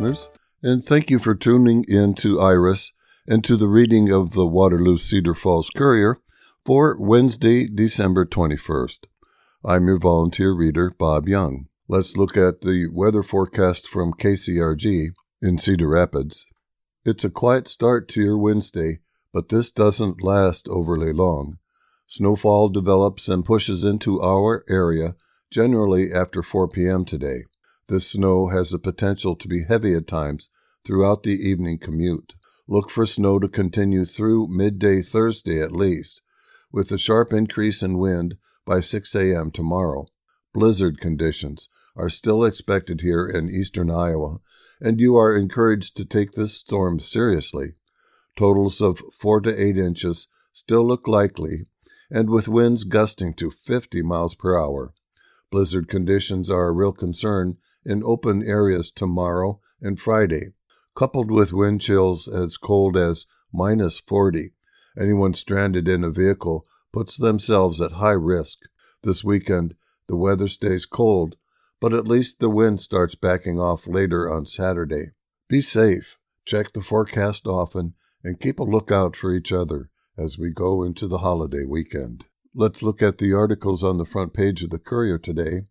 Listeners, and thank you for tuning in to Iris and to the reading of the Waterloo Cedar Falls Courier for Wednesday, December 21st. I'm your volunteer reader, Bob Young. Let's look at the weather forecast from KCRG in Cedar Rapids. It's a quiet start to your Wednesday, but this doesn't last overly long. Snowfall develops and pushes into our area generally after 4 p.m. today. This snow has the potential to be heavy at times throughout the evening commute. Look for snow to continue through midday Thursday at least, with a sharp increase in wind by 6 a.m. tomorrow. Blizzard conditions are still expected here in eastern Iowa, and you are encouraged to take this storm seriously. Totals of 4 to 8 inches still look likely, and with winds gusting to 50 miles per hour. Blizzard conditions are a real concern in open areas tomorrow and Friday, coupled with wind chills as cold as minus 40. Anyone stranded in a vehicle puts themselves at high risk. This weekend, the weather stays cold, but at least the wind starts backing off later on Saturday. Be safe, check the forecast often, and keep a lookout for each other as we go into the holiday weekend. Let's look at the articles on the front page of the Courier today.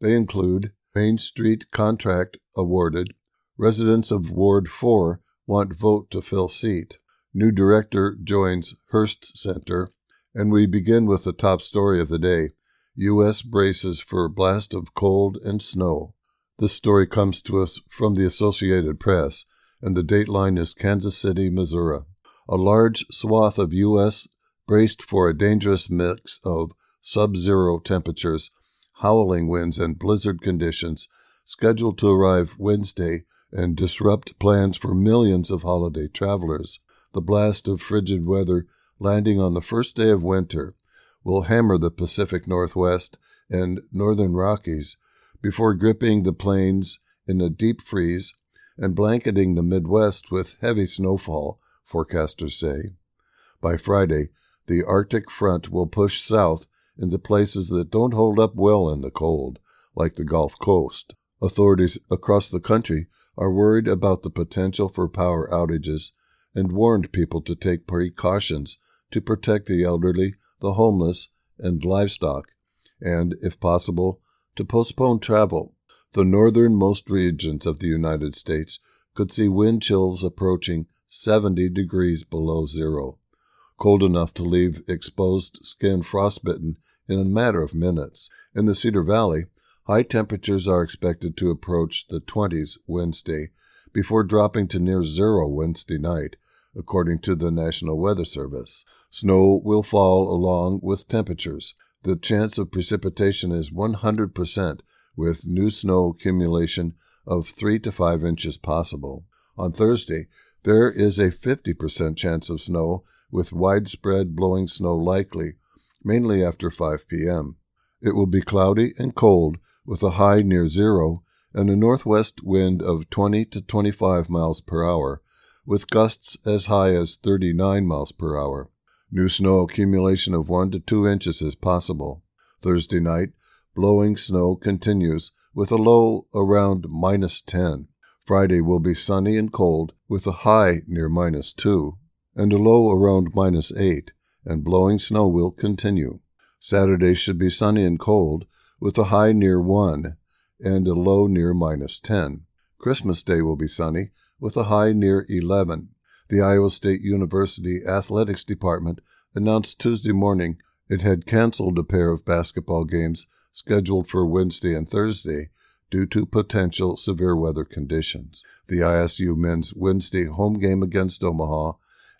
They include Main Street contract awarded, residents of Ward 4 want vote to fill seat, new director joins Hearst Center, and we begin with the top story of the day U.S. braces for blast of cold and snow. This story comes to us from the Associated Press, and the dateline is Kansas City, Missouri. A large swath of U.S. braced for a dangerous mix of sub zero temperatures, howling winds, and blizzard conditions scheduled to arrive Wednesday and disrupt plans for millions of holiday travelers. The blast of frigid weather landing on the first day of winter will hammer the Pacific Northwest and northern Rockies before gripping the plains in a deep freeze and blanketing the Midwest with heavy snowfall, forecasters say. By Friday, the Arctic front will push south into places that don't hold up well in the cold, like the Gulf Coast. Authorities across the country are worried about the potential for power outages and warned people to take precautions to protect the elderly, the homeless, and livestock, and, if possible, to postpone travel. The northernmost regions of the United States could see wind chills approaching 70 degrees below zero, cold enough to leave exposed skin frostbitten in a matter of minutes. In the Cedar Valley, high temperatures are expected to approach the 20s Wednesday before dropping to near zero Wednesday night, according to the National Weather Service. Snow will fall along with temperatures. The chance of precipitation is 100%, with new snow accumulation of 3 to 5 inches possible. On Thursday, there is a 50% chance of snow, with widespread blowing snow likely, mainly after 5 p.m. It will be cloudy and cold, with a high near zero and a northwest wind of 20 to 25 miles per hour, with gusts as high as 39 miles per hour. New snow accumulation of 1 to 2 inches is possible. Thursday night, blowing snow continues with a low around minus 10. Friday will be sunny and cold with a high near minus 2 and a low around minus 8, and blowing snow will continue. Saturday should be sunny and cold with a high near 1 and a low near minus 10. Christmas Day will be sunny with a high near 11. The Iowa State University Athletics Department announced Tuesday morning it had canceled a pair of basketball games scheduled for Wednesday and Thursday due to potential severe weather conditions. The ISU men's Wednesday home game against Omaha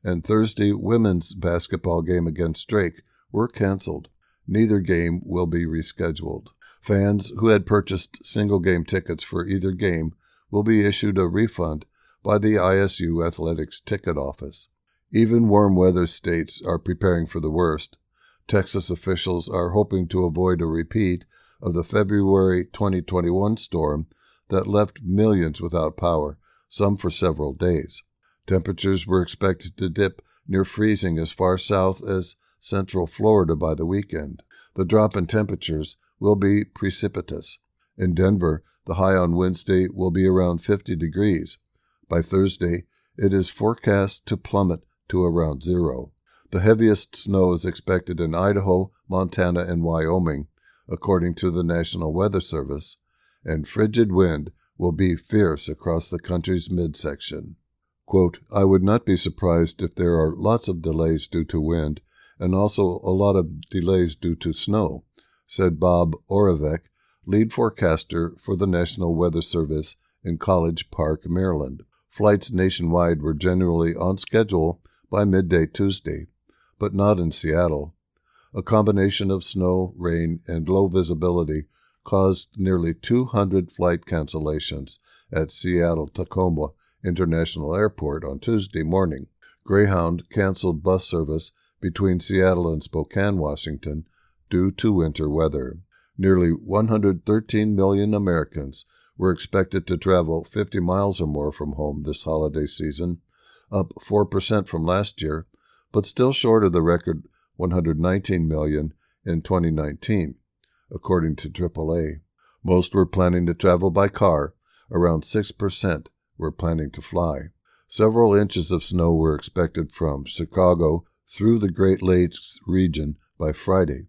and Thursday women's basketball game against Drake were canceled. Neither game will be rescheduled. Fans who had purchased single game tickets for either game will be issued a refund by the ISU Athletics ticket office. Even warm weather states are preparing for the worst. Texas officials are hoping to avoid a repeat of the February 2021 storm that left millions without power, some for several days. Temperatures were expected to dip near freezing as far south as central Florida by the weekend. The drop in temperatures will be precipitous. In Denver, The high on Wednesday will be around 50 degrees. By Thursday, it is forecast to plummet to around zero. The heaviest snow is expected in Idaho, Montana, and Wyoming, according to the National Weather Service, and frigid wind will be fierce across the country's midsection. Quote, I would not be surprised if there are lots of delays due to wind and also a lot of delays due to snow, said Bob Oravec, lead forecaster for the National Weather Service in College Park, Maryland. Flights nationwide were generally on schedule by midday Tuesday, but not in Seattle. A combination of snow, rain, and low visibility caused nearly 200 flight cancellations at Seattle Tacoma International Airport on Tuesday morning. Greyhound canceled bus service between Seattle and Spokane, Washington, due to winter weather. Nearly 113 million Americans were expected to travel 50 miles or more from home this holiday season, up 4% from last year, but still short of the record 119 million in 2019, according to AAA. Most were planning to travel by car, around 6% were planning to fly. Several inches of snow were expected from Chicago through the Great Lakes region by Friday.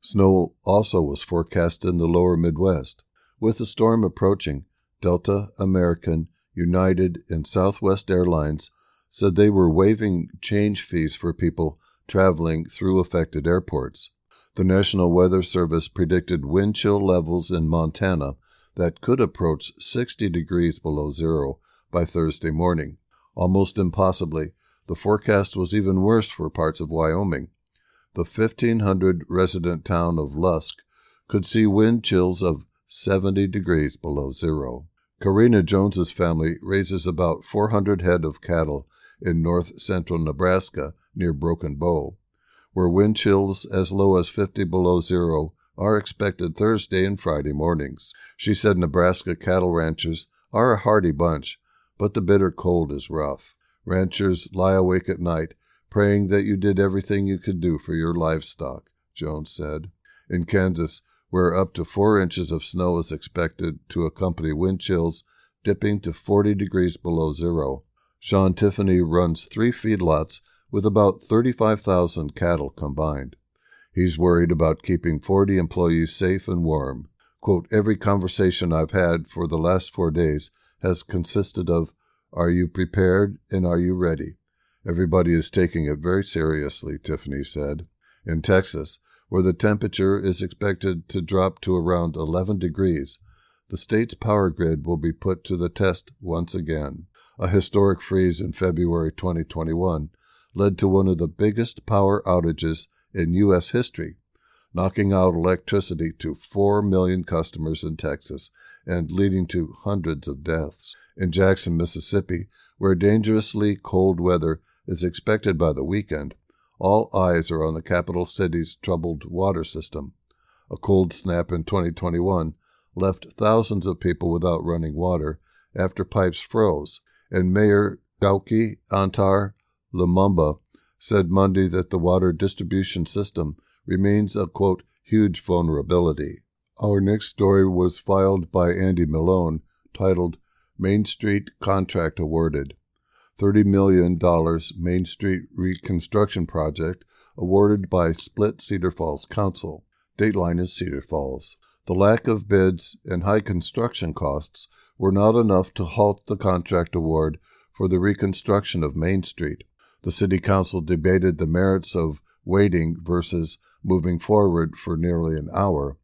Snow also was forecast in the lower Midwest. With the storm approaching, Delta, American, United, and Southwest Airlines said they were waiving change fees for people traveling through affected airports. The National Weather Service predicted wind chill levels in Montana that could approach 60 degrees below zero by Thursday morning. Almost impossibly, the forecast was even worse for parts of Wyoming. The 1,500 resident town of Lusk could see wind chills of 70 degrees below zero. Karina Jones's family raises about 400 head of cattle in north central Nebraska near Broken Bow, where wind chills as low as 50 below zero are expected Thursday and Friday mornings. She said Nebraska cattle ranchers are a hardy bunch, but the bitter cold is rough. Ranchers lie awake at night, praying that you did everything you could do for your livestock, Jones said. In Kansas, where up to four inches of snow is expected to accompany wind chills dipping to 40 degrees below zero, Sean Tiffany runs three feedlots with about 35,000 cattle combined. He's worried about keeping 40 employees safe and warm. Quote, Every conversation I've had for the last four days has consisted of, Are you prepared and are you ready? Everybody is taking it very seriously, Tiffany said. In Texas, where the temperature is expected to drop to around 11 degrees, the state's power grid will be put to the test once again. A historic freeze in February 2021 led to one of the biggest power outages in U.S. history, knocking out electricity to 4 million customers in Texas and leading to hundreds of deaths. In Jackson, Mississippi, where dangerously cold weather is expected by the weekend, all eyes are on the capital city's troubled water system. A cold snap in 2021 left thousands of people without running water after pipes froze and Mayor Chokwe Antar Lumumba said Monday that the water distribution system remains a quote huge vulnerability. Our next story was filed by Andy Milone, titled Main Street Contract Awarded. $30 million Main Street Reconstruction Project awarded by Split Cedar Falls Council. Dateline is Cedar Falls. The lack of bids and high construction costs were not enough to halt the contract award for the reconstruction of Main Street. The City Council debated the merits of waiting versus moving forward for nearly an hour,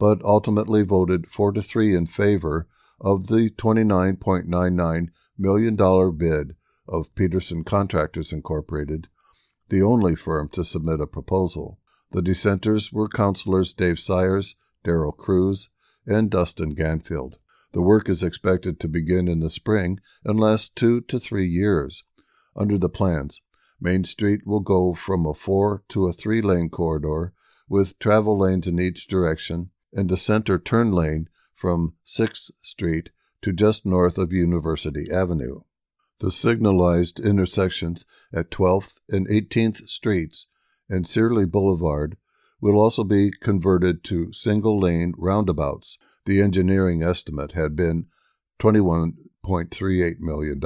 but ultimately voted 4 to 3 in favor of the $29.99 million bid of Peterson Contractors Incorporated, the only firm to submit a proposal. The dissenters were councilors Dave Sires, Daryl Kruse, and Dustin Ganfield. The work is expected to begin in the spring and last two to three years. Under the plans, Main Street will go from a four to a three lane corridor with travel lanes in each direction and a center turn lane from 6th Street to just north of University Avenue. The signalized intersections at 12th and 18th Streets and Seerley Boulevard will also be converted to single lane roundabouts. The engineering estimate had been $21.38 million,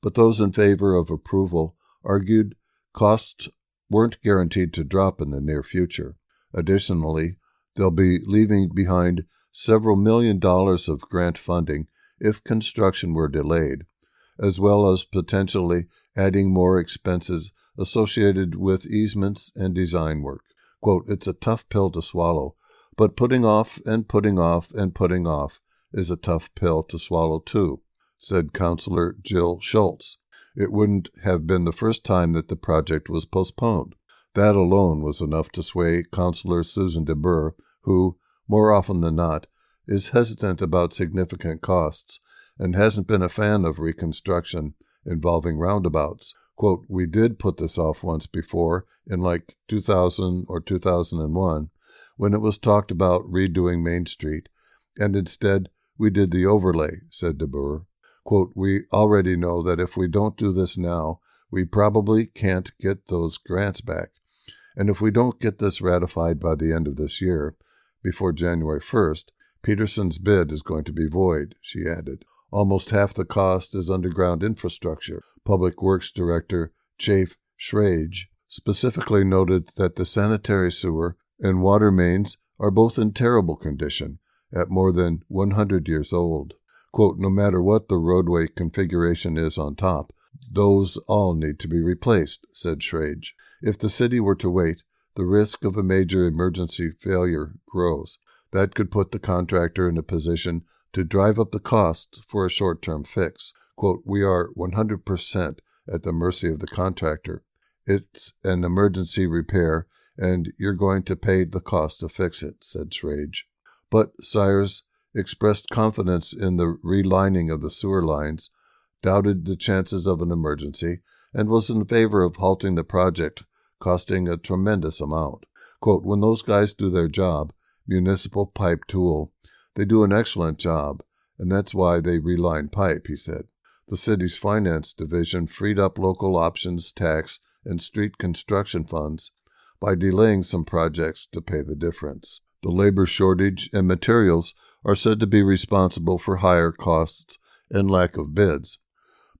but those in favor of approval argued costs weren't guaranteed to drop in the near future. Additionally, they'll be leaving behind several million dollars of grant funding if construction were delayed, as well as potentially adding more expenses associated with easements and design work. Quote, it's a tough pill to swallow, but putting off and putting off and putting off is a tough pill to swallow too, said Councillor Jill Schultz. It wouldn't have been the first time that the project was postponed. That alone was enough to sway Councillor Susan deBuhr, who, more often than not, is hesitant about significant costs and hasn't been a fan of reconstruction involving roundabouts. Quote, we did put this off once before in like 2000 or 2001 when it was talked about redoing Main Street, and instead we did the overlay, said deBuhr. Quote, we already know that if we don't do this now, we probably can't get those grants back. And if we don't get this ratified by the end of this year, before January 1st, Peterson's bid is going to be void, she added. Almost half the cost is underground infrastructure. Public Works Director Chase Schrage specifically noted that the sanitary sewer and water mains are both in terrible condition, at more than 100 years old. Quote, no matter what the roadway configuration is on top, those all need to be replaced, said Schrage. If the city were to wait, the risk of a major emergency failure grows. That could put the contractor in a position to drive up the costs for a short term fix. Quote, we are 100% at the mercy of the contractor. It's an emergency repair, and you're going to pay the cost to fix it, said Schrage. But Sires expressed confidence in the relining of the sewer lines, doubted the chances of an emergency, and was in favor of halting the project, costing a tremendous amount. Quote, when those guys do their job, municipal pipe tool, they do an excellent job, and that's why they reline pipe, he said. The city's finance division freed up local options tax and street construction funds by delaying some projects to pay the difference. The labor shortage and materials are said to be responsible for higher costs and lack of bids.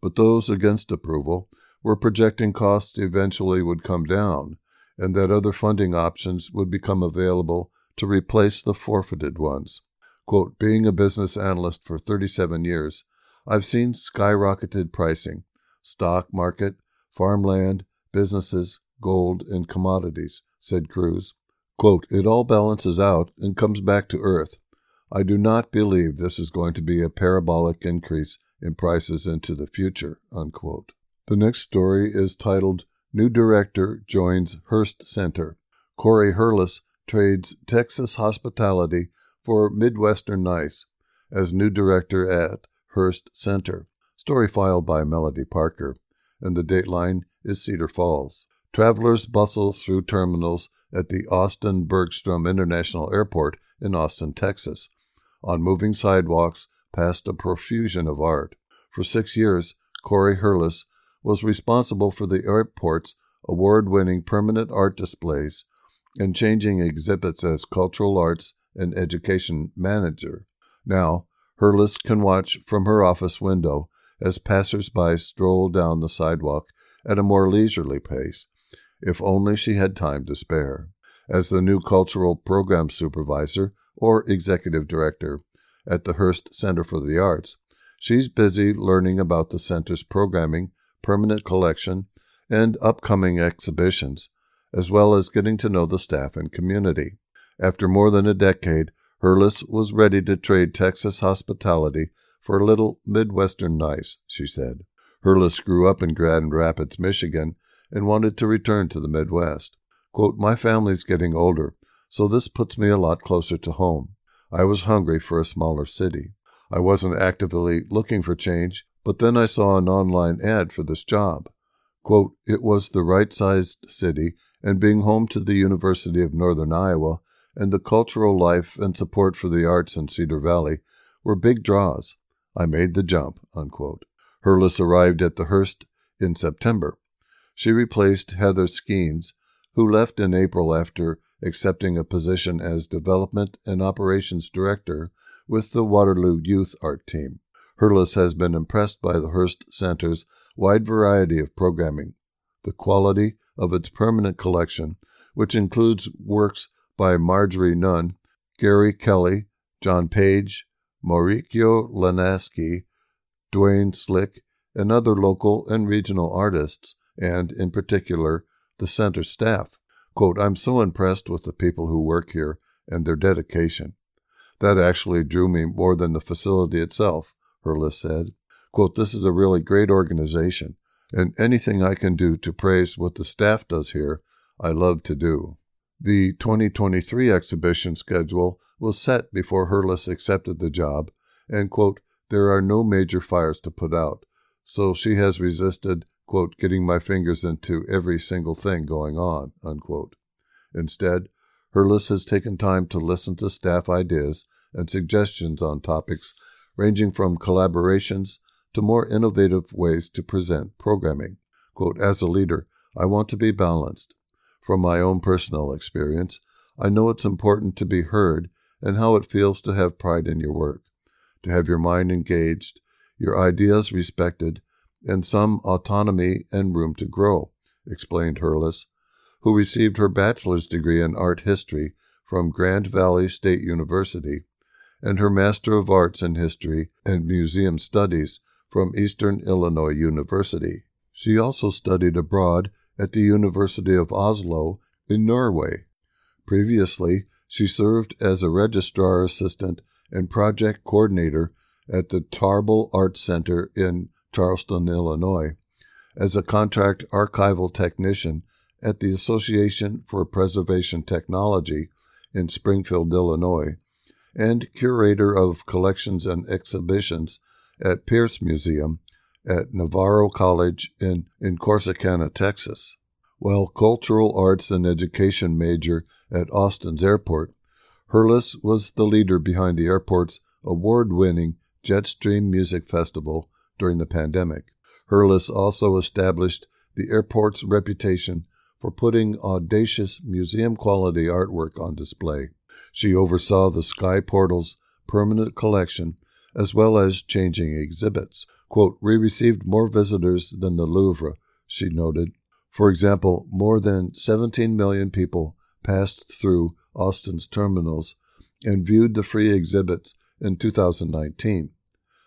But those against approval were projecting costs eventually would come down and that other funding options would become available to replace the forfeited ones. Quote, being a business analyst for 37 years, I've seen skyrocketed pricing, stock market, farmland, businesses, gold, and commodities, said Kruse. Quote, it all balances out and comes back to earth. I do not believe this is going to be a parabolic increase in prices into the future. Unquote. The next story is titled New Director Joins Hearst Center. Corey Hurlis trades Texas hospitality for Midwestern Nice as new director at Hearst Center. Story filed by Melody Parker, and the dateline is Cedar Falls. Travelers bustle through terminals at the Austin Bergstrom International Airport in Austin, Texas, on moving sidewalks past a profusion of art. For six years, Corey Hurlis was responsible for the airport's award winning permanent art displays and changing exhibits as cultural arts and education manager. Now, Hurlis can watch from her office window as passersby stroll down the sidewalk at a more leisurely pace, if only she had time to spare. As the new cultural program supervisor or executive director at the Hearst Center for the Arts, she's busy learning about the center's programming, permanent collection, and upcoming exhibitions, as well as getting to know the staff and community. After more than a decade, Hurlis was ready to trade Texas hospitality for a little Midwestern nice, she said. Hurlis grew up in Grand Rapids, Michigan, and wanted to return to the Midwest. Quote, My family's getting older, so this puts me a lot closer to home. I was hungry for a smaller city. I wasn't actively looking for change, but then I saw an online ad for this job. Quote, it was the right sized city, and being home to the University of Northern Iowa and the cultural life and support for the arts in Cedar Valley were big draws. I made the jump. Unquote. Hurlis arrived at the Hearst in September. She replaced Heather Skeens, who left in April after accepting a position as Development and Operations Director with the Waterloo Youth Art Team. Hurlis has been impressed by the Hearst Center's wide variety of programming, the quality of its permanent collection, which includes works by Marjorie Nuhn, Gary Kelly, John Page, Mauricio Lasansky, Duane Slick, and other local and regional artists, and, in particular, the center staff. Quote, I'm so impressed with the people who work here and their dedication. That actually drew me more than the facility itself, Hurlis said. Quote, This is a really great organization, and anything I can do to praise what the staff does here, I love to do. The 2023 exhibition schedule was set before Hurlis accepted the job, and, quote, there are no major fires to put out, so she has resisted, quote, getting my fingers into every single thing going on, unquote. Instead, Hurlis has taken time to listen to staff ideas and suggestions on topics ranging from collaborations to more innovative ways to present programming. Quote, As a leader, I want to be balanced. From my own personal experience, I know it's important to be heard and how it feels to have pride in your work, to have your mind engaged, your ideas respected, and some autonomy and room to grow, explained Hurlis, who received her bachelor's degree in art history from Grand Valley State University and her Master of Arts in History and Museum Studies from Eastern Illinois University. She also studied abroad at the University of Oslo in Norway. Previously, she served as a registrar assistant and project coordinator at the Tarble Arts Center in Charleston, Illinois, as a contract archival technician at the Association for Preservation Technology in Springfield, Illinois, and curator of collections and exhibitions at Pearce Museum at Navarro College in, in Corsicana, Texas. While cultural arts and education major at Austin's airport, Hurlis was the leader behind the airport's award winning Jetstream Music Festival during the pandemic. Hurlis also established the airport's reputation for putting audacious museum quality artwork on display. She oversaw the Sky Portal's permanent collection as well as changing exhibits. Quote, We received more visitors than the Louvre, she noted. For example, more than 17 million people passed through Austin's terminals and viewed the free exhibits in 2019.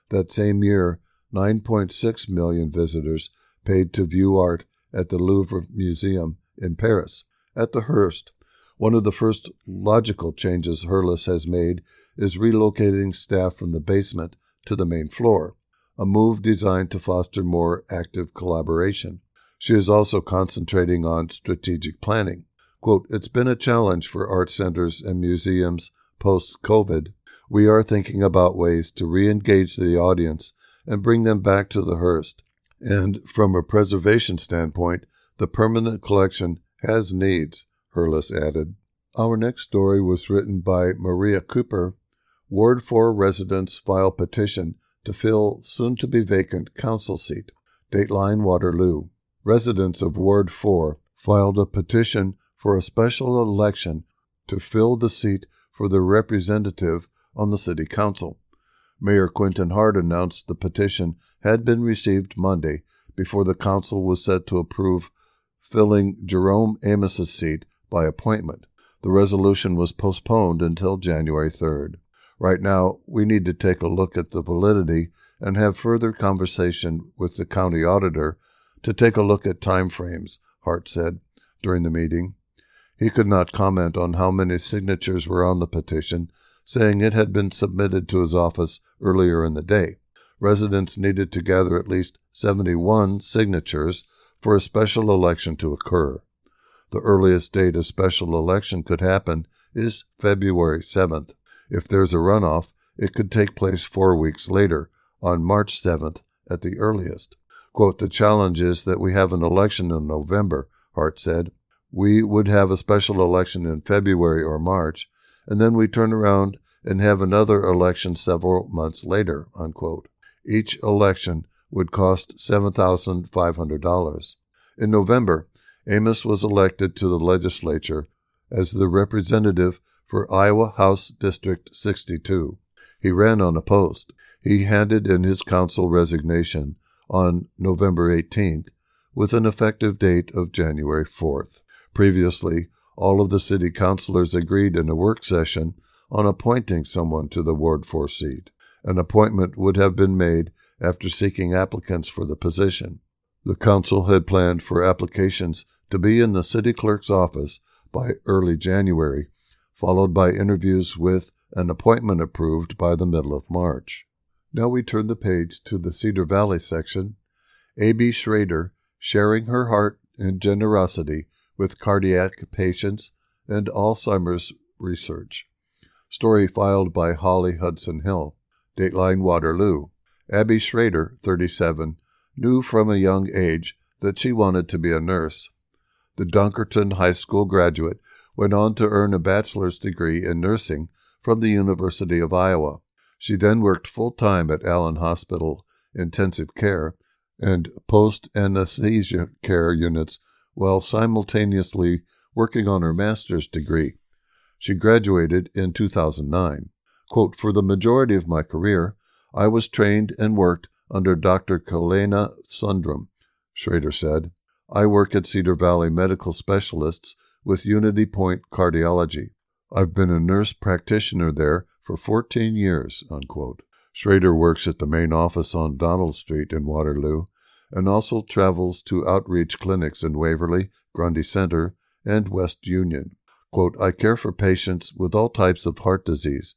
That same year, 9.6 million visitors paid to view art at the Louvre Museum in Paris. At the Hearst, one of the first logical changes Hurlis has made is relocating staff from the basement to the main floor, a move designed to foster more active collaboration. She is also concentrating on strategic planning. Quote, It's been a challenge for art centers and museums post COVID. We are thinking about ways to re engage the audience and bring them back to the Hearst. And from a preservation standpoint, the permanent collection has needs Hurlis added. Our next story was written by Maria Cooper. Ward 4 residents file petition to fill soon to be vacant council seat. Dateline Waterloo. Residents of Ward 4 filed a petition for a special election to fill the seat for the representative on the city council. Mayor Quinton Hart announced the petition had been received Monday before the council was set to approve filling Jerome Amos's seat by appointment. The resolution was postponed until January 3rd. Right now, we need to take a look at the validity and have further conversation with the county auditor to take a look at timeframes, Hart said during the meeting. He could not comment on how many signatures were on the petition, saying it had been submitted to his office earlier in the day. Residents needed to gather at least 71 signatures for a special election to occur. The earliest date a special election could happen is February 7th. If there's a runoff, it could take place four weeks later, on March 7th at the earliest. Quote, the challenge is that we have an election in November, Hart said. We would have a special election in February or March, and then we turn around and have another election several months later, unquote. Each election would cost $7,500. In November, Amos was elected to the legislature as the representative for Iowa House District 62. He ran unopposed. He handed in his council resignation on November 18th with an effective date of January 4th. Previously, all of the city councilors agreed in a work session on appointing someone to the Ward 4 seat. An appointment would have been made after seeking applicants for the position. The council had planned for applications to be in the city clerk's office by early January, followed by interviews with an appointment approved by the middle of March. Now we turn the page to the Cedar Valley section. Abby Schrader sharing her heart and generosity with cardiac patients and Alzheimer's research. Story filed by Holly Hudson Hill. Dateline Waterloo. Abby Schrader, 37, knew from a young age that she wanted to be a nurse. The Dunkerton High School graduate went on to earn a bachelor's degree in nursing from the University of Iowa. She then worked full time at Allen Hospital Intensive Care and post anesthesia care units while simultaneously working on her master's degree. She graduated in 2009. Quote, For the majority of my career, I was trained and worked under Dr. Kalena Sundram, Schrader said. I work at Cedar Valley Medical Specialists with Unity Point Cardiology. I've been a nurse practitioner there for 14 years. Unquote. Schrader works at the main office on Donald Street in Waterloo and also travels to outreach clinics in Waverly, Grundy Center, and West Union. Quote, I care for patients with all types of heart disease,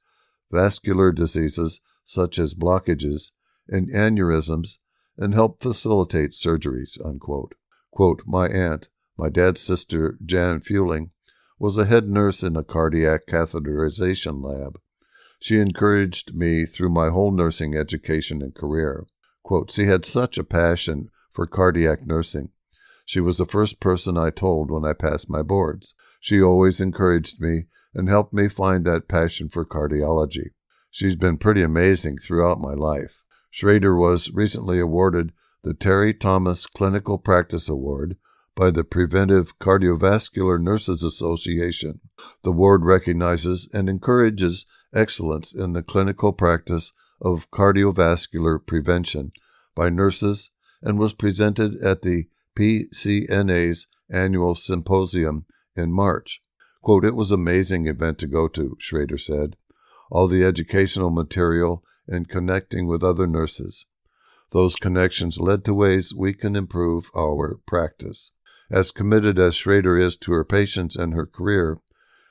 vascular diseases such as blockages and aneurysms, and help facilitate surgeries. Unquote. Quote, my aunt, my dad's sister, Jan Fueling, was a head nurse in a cardiac catheterization lab. She encouraged me through my whole nursing education and career. Quote, she had such a passion for cardiac nursing. She was the first person I told when I passed my boards. She always encouraged me and helped me find that passion for cardiology. She's been pretty amazing throughout my life. Schrader was recently awarded the Terry Thomas Clinical Practice Award by the Preventive Cardiovascular Nurses Association. The award recognizes and encourages excellence in the clinical practice of cardiovascular prevention by nurses and was presented at the PCNA's annual symposium in March. Quote, it was an amazing event to go to, Schrader said. All the educational material and connecting with other nurses. Those connections led to ways we can improve our practice. As committed as Schrader is to her patients and her career,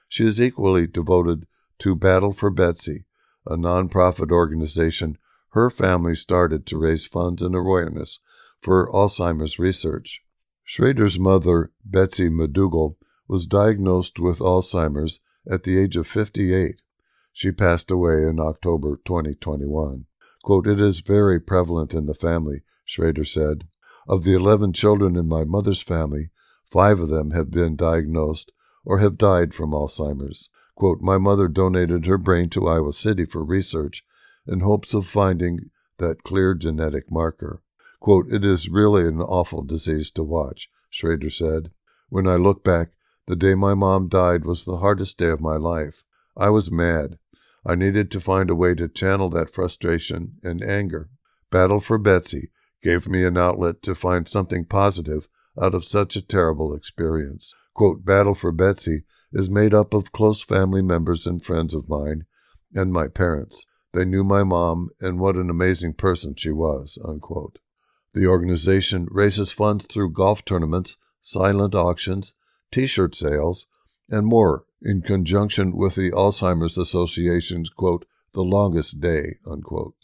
she is equally devoted to Battle for Betsy, a nonprofit organization her family started to raise funds and awareness for Alzheimer's research. Schrader's mother, Betsy McDougall, was diagnosed with Alzheimer's at the age of 58. She passed away in October 2021. Quote, it is very prevalent in the family, Schrader said. Of the 11 children in my mother's family, five of them have been diagnosed or have died from Alzheimer's. Quote, My mother donated her brain to Iowa City for research in hopes of finding that clear genetic marker. Quote, it is really an awful disease to watch, Schrader said. When I look back, the day my mom died was the hardest day of my life. I was mad. I needed to find a way to channel that frustration and anger. Battle for Betsy gave me an outlet to find something positive out of such a terrible experience. Quote, Battle for Betsy is made up of close family members and friends of mine and my parents. They knew my mom and what an amazing person she was. Unquote. The organization raises funds through golf tournaments, silent auctions, t shirt sales, and more in conjunction with the Alzheimer's Association's quote, The Longest Day. Unquote.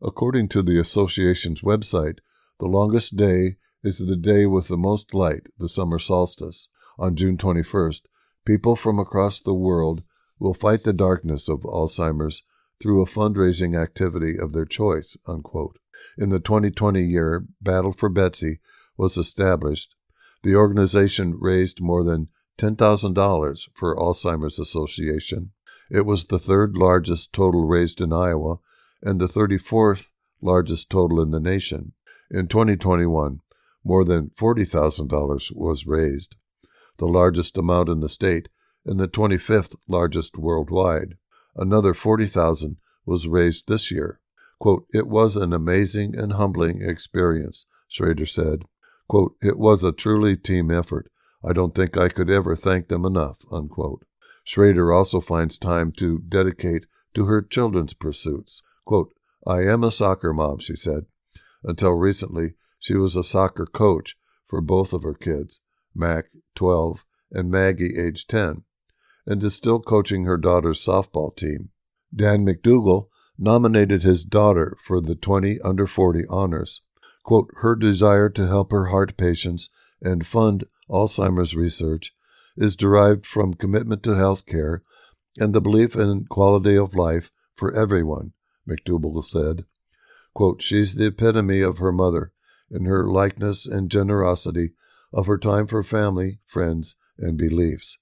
According to the association's website, the longest day is the day with the most light, the summer solstice. On June 21st, People from across the world will fight the darkness of Alzheimer's through a fundraising activity of their choice. Unquote. In the 2020 year, Battle for Betsy was established. The organization raised more than $10,000 for Alzheimer's Association. It was the third largest total raised in Iowa and the 34th largest total in the nation. In 2021, more than $40,000 was raised the largest amount in the state, and the 25th largest worldwide. Another 40,000 was raised this year. Quote, it was an amazing and humbling experience, Schrader said. Quote, it was a truly team effort. I don't think I could ever thank them enough, unquote. Schrader also finds time to dedicate to her children's pursuits. Quote, I am a soccer mom, she said. Until recently, she was a soccer coach for both of her kids, Mac, 12, and Maggie, age 10, and is still coaching her daughter's softball team. Dan McDougall nominated his daughter for the 20 under 40 honors. Quote, her desire to help her heart patients and fund Alzheimer's research is derived from commitment to health care and the belief in quality of life for everyone, McDougall said. Quote, She's the epitome of her mother in her likeness and generosity of her time for family, friends, and beliefs.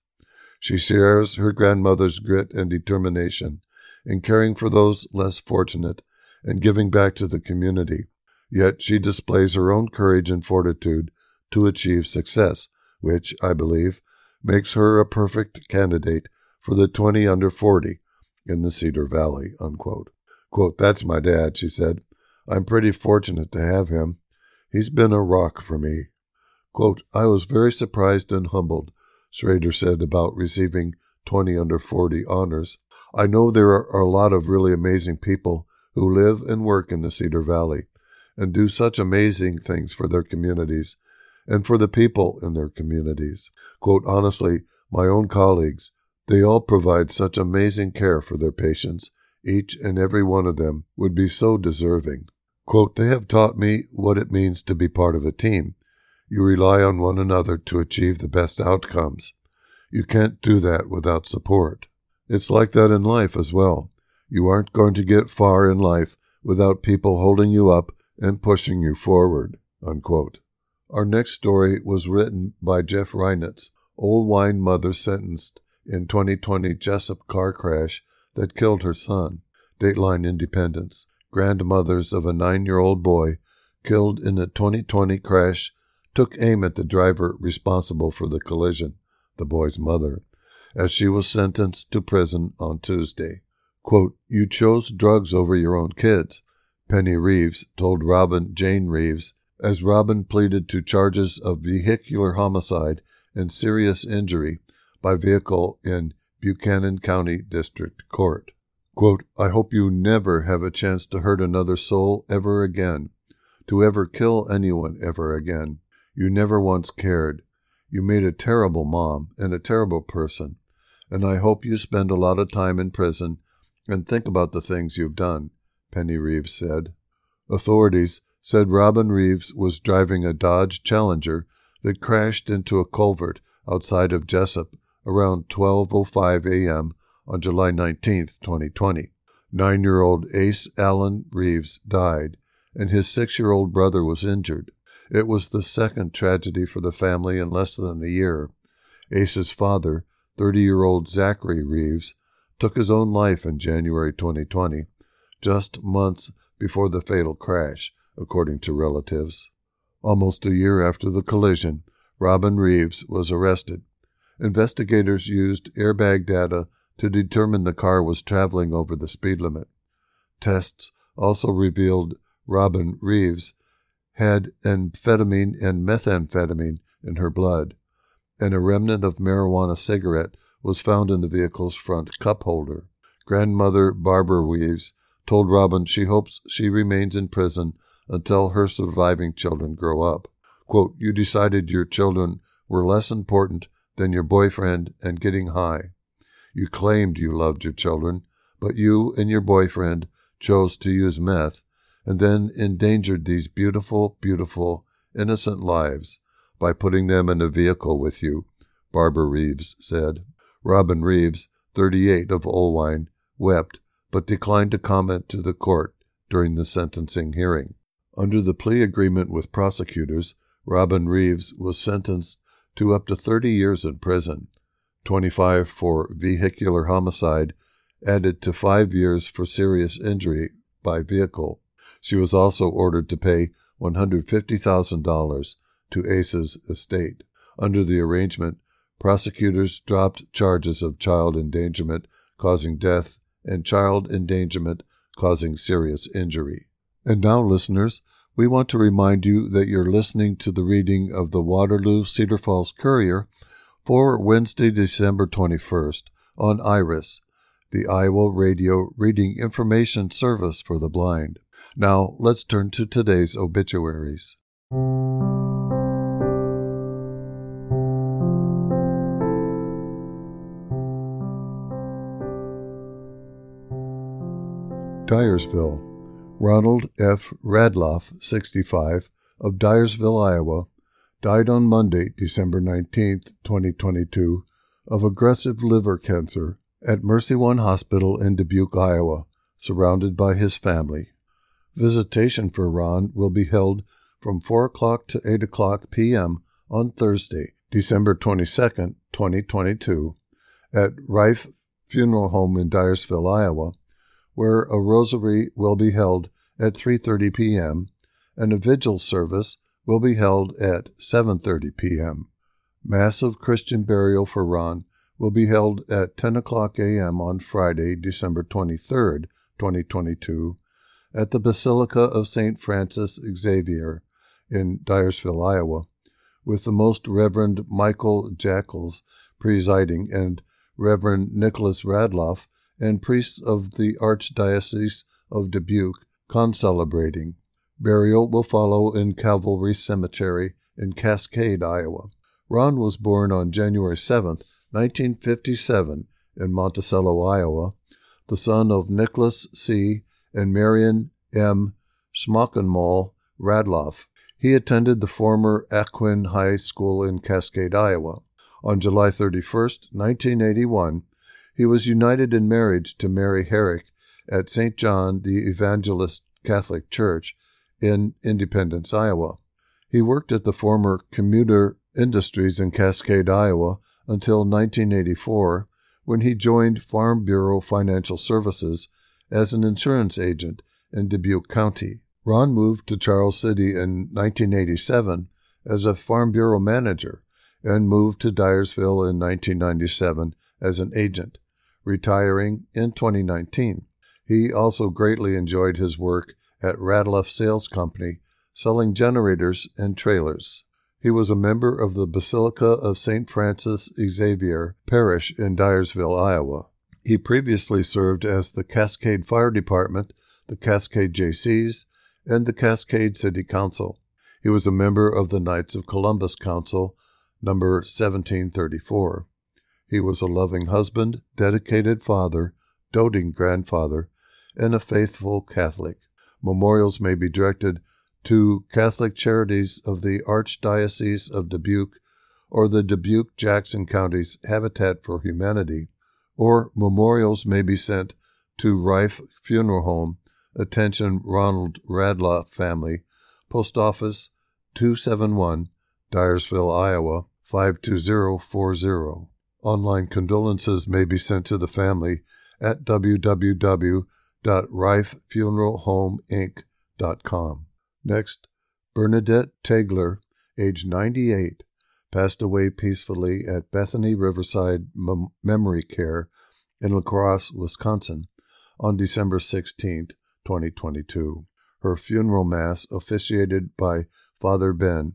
She shares her grandmother's grit and determination in caring for those less fortunate and giving back to the community. Yet she displays her own courage and fortitude to achieve success, which, I believe, makes her a perfect candidate for the 20 under 40 in the Cedar Valley. Unquote. Quote, That's my dad, she said. I'm pretty fortunate to have him. He's been a rock for me. Quote, I was very surprised and humbled, Schrader said about receiving 20 under 40 honors. I know there are a lot of really amazing people who live and work in the Cedar Valley and do such amazing things for their communities and for the people in their communities. Quote, honestly, my own colleagues, they all provide such amazing care for their patients. Each and every one of them would be so deserving. Quote, they have taught me what it means to be part of a team. You rely on one another to achieve the best outcomes. You can't do that without support. It's like that in life as well. You aren't going to get far in life without people holding you up and pushing you forward. Unquote. Our next story was written by Jeff Reinitz, Oelwein mother sentenced in 2020 Jesup car crash that killed her son. Dateline Independence. Grandmothers of a nine year old boy killed in a 2020 crash took aim at the driver responsible for the collision, the boy's mother as she was sentenced to prison on Tuesday. Quote, You chose drugs over your own kids, Penny Reeves told Robin Jane Reeves as Robin pleaded to charges of vehicular homicide and serious injury by vehicle in Buchanan County District Court. Quote, I hope you never have a chance to hurt another soul ever again, to ever kill anyone ever again. You never once cared. You made a terrible mom and a terrible person, and I hope you spend a lot of time in prison and think about the things you've done, Penny Reeves said. Authorities said Robin Reeves was driving a Dodge Challenger that crashed into a culvert outside of Jesup around 12:05 a.m. on July 19, 2020. 9-year-old Ace Allen Reeves died and his 6-year-old brother was injured. It was the second tragedy for the family in less than a year. Ace's father, 30 year old Zachary Reeves took his own life in January 2020, just months before the fatal crash, according to relatives. Almost a year after the collision, Robin Reeves was arrested. Investigators used airbag data to determine the car was traveling over the speed limit. Tests also revealed Robin Reeves had amphetamine and methamphetamine in her blood and a remnant of marijuana cigarette was found in the vehicle's front cup holder. Grandmother Barbara Reeves told Robin she hopes she remains in prison until her surviving children grow up. Quote, You decided your children were less important than your boyfriend and getting high. You claimed you loved your children, but you and your boyfriend chose to use meth and then endangered these beautiful, beautiful, innocent lives by putting them in a vehicle with you, Barbara Reeves said. Robin Reeves, 38 of Oelwein, wept but declined to comment to the court during the sentencing hearing. Under the plea agreement with prosecutors, Robin Reeves was sentenced to up to 30 years in prison, 25 for vehicular homicide, added to 5 years for serious injury by vehicle. She was also ordered to pay $150,000 to Ace's estate. Under the arrangement, prosecutors dropped charges of child endangerment causing death and child endangerment causing serious injury. And now, listeners, we want to remind you that you're listening to the reading of the Waterloo Cedar Falls Courier for Wednesday, December 21st on IRIS, the Iowa Radio Reading Information Service for the Blind. Now, let's turn to today's obituaries. Dyersville. Ronald F. Radloff, 65, of Dyersville, Iowa, died on Monday, December 19, 2022, of aggressive liver cancer at Mercy One Hospital in Dubuque, Iowa, surrounded by his family. Visitation for Ron will be held from 4 o'clock to 8 o'clock p.m. on Thursday, December 22, 2022, at Rife Funeral Home in Dyersville, Iowa, where a rosary will be held at 3:30 p.m. and a vigil service will be held at 7:30 p.m. Mass of Christian burial for Ron will be held at 10 o'clock a.m. on Friday, December 23, 2022, at the Basilica of St. Francis Xavier in Dyersville, Iowa, with the Most Reverend Michael Jackels presiding and Reverend Nicholas Radloff and priests of the Archdiocese of Dubuque concelebrating. Burial will follow in Calvary Cemetery in Cascade, Iowa. Ron was born on January 7, 1957, in Monticello, Iowa, the son of Nicholas C. and Marion M. Schmockenmall Radloff. He attended the former Aquin High School in Cascade, Iowa. On July 31, 1981, he was united in marriage to Mary Herrick at St. John the Evangelist Catholic Church in Independence, Iowa. He worked at the former Commuter Industries in Cascade, Iowa until 1984 when he joined Farm Bureau Financial Services as an insurance agent in Dubuque County. Ron moved to Charles City in 1987 as a Farm Bureau manager and moved to Dyersville in 1997 as an agent retiring in 2019. He also greatly enjoyed his work at Radloff Sales Company, selling generators and trailers. He was a member of the Basilica of St. Francis Xavier Parish in Dyersville, Iowa. He previously served as the Cascade Fire Department, the Cascade JCs, and the Cascade City Council. He was a member of the Knights of Columbus Council, number 1734. He was a loving husband, dedicated father, doting grandfather, and a faithful Catholic. Memorials may be directed to Catholic Charities of the Archdiocese of Dubuque or the Dubuque Jackson County's Habitat for Humanity, or memorials may be sent to Rife Funeral Home, Attention Ronald Radloff Family, Post Office 271, Dyersville, Iowa 52040. Online condolences may be sent to the family at www.rifefuneralhomeinc.com. Next, Bernadette Tagler, age 98, passed away peacefully at Bethany Riverside Mem- Memory Care in La Crosse, Wisconsin, on December 16, 2022. Her funeral mass, officiated by Father Ben,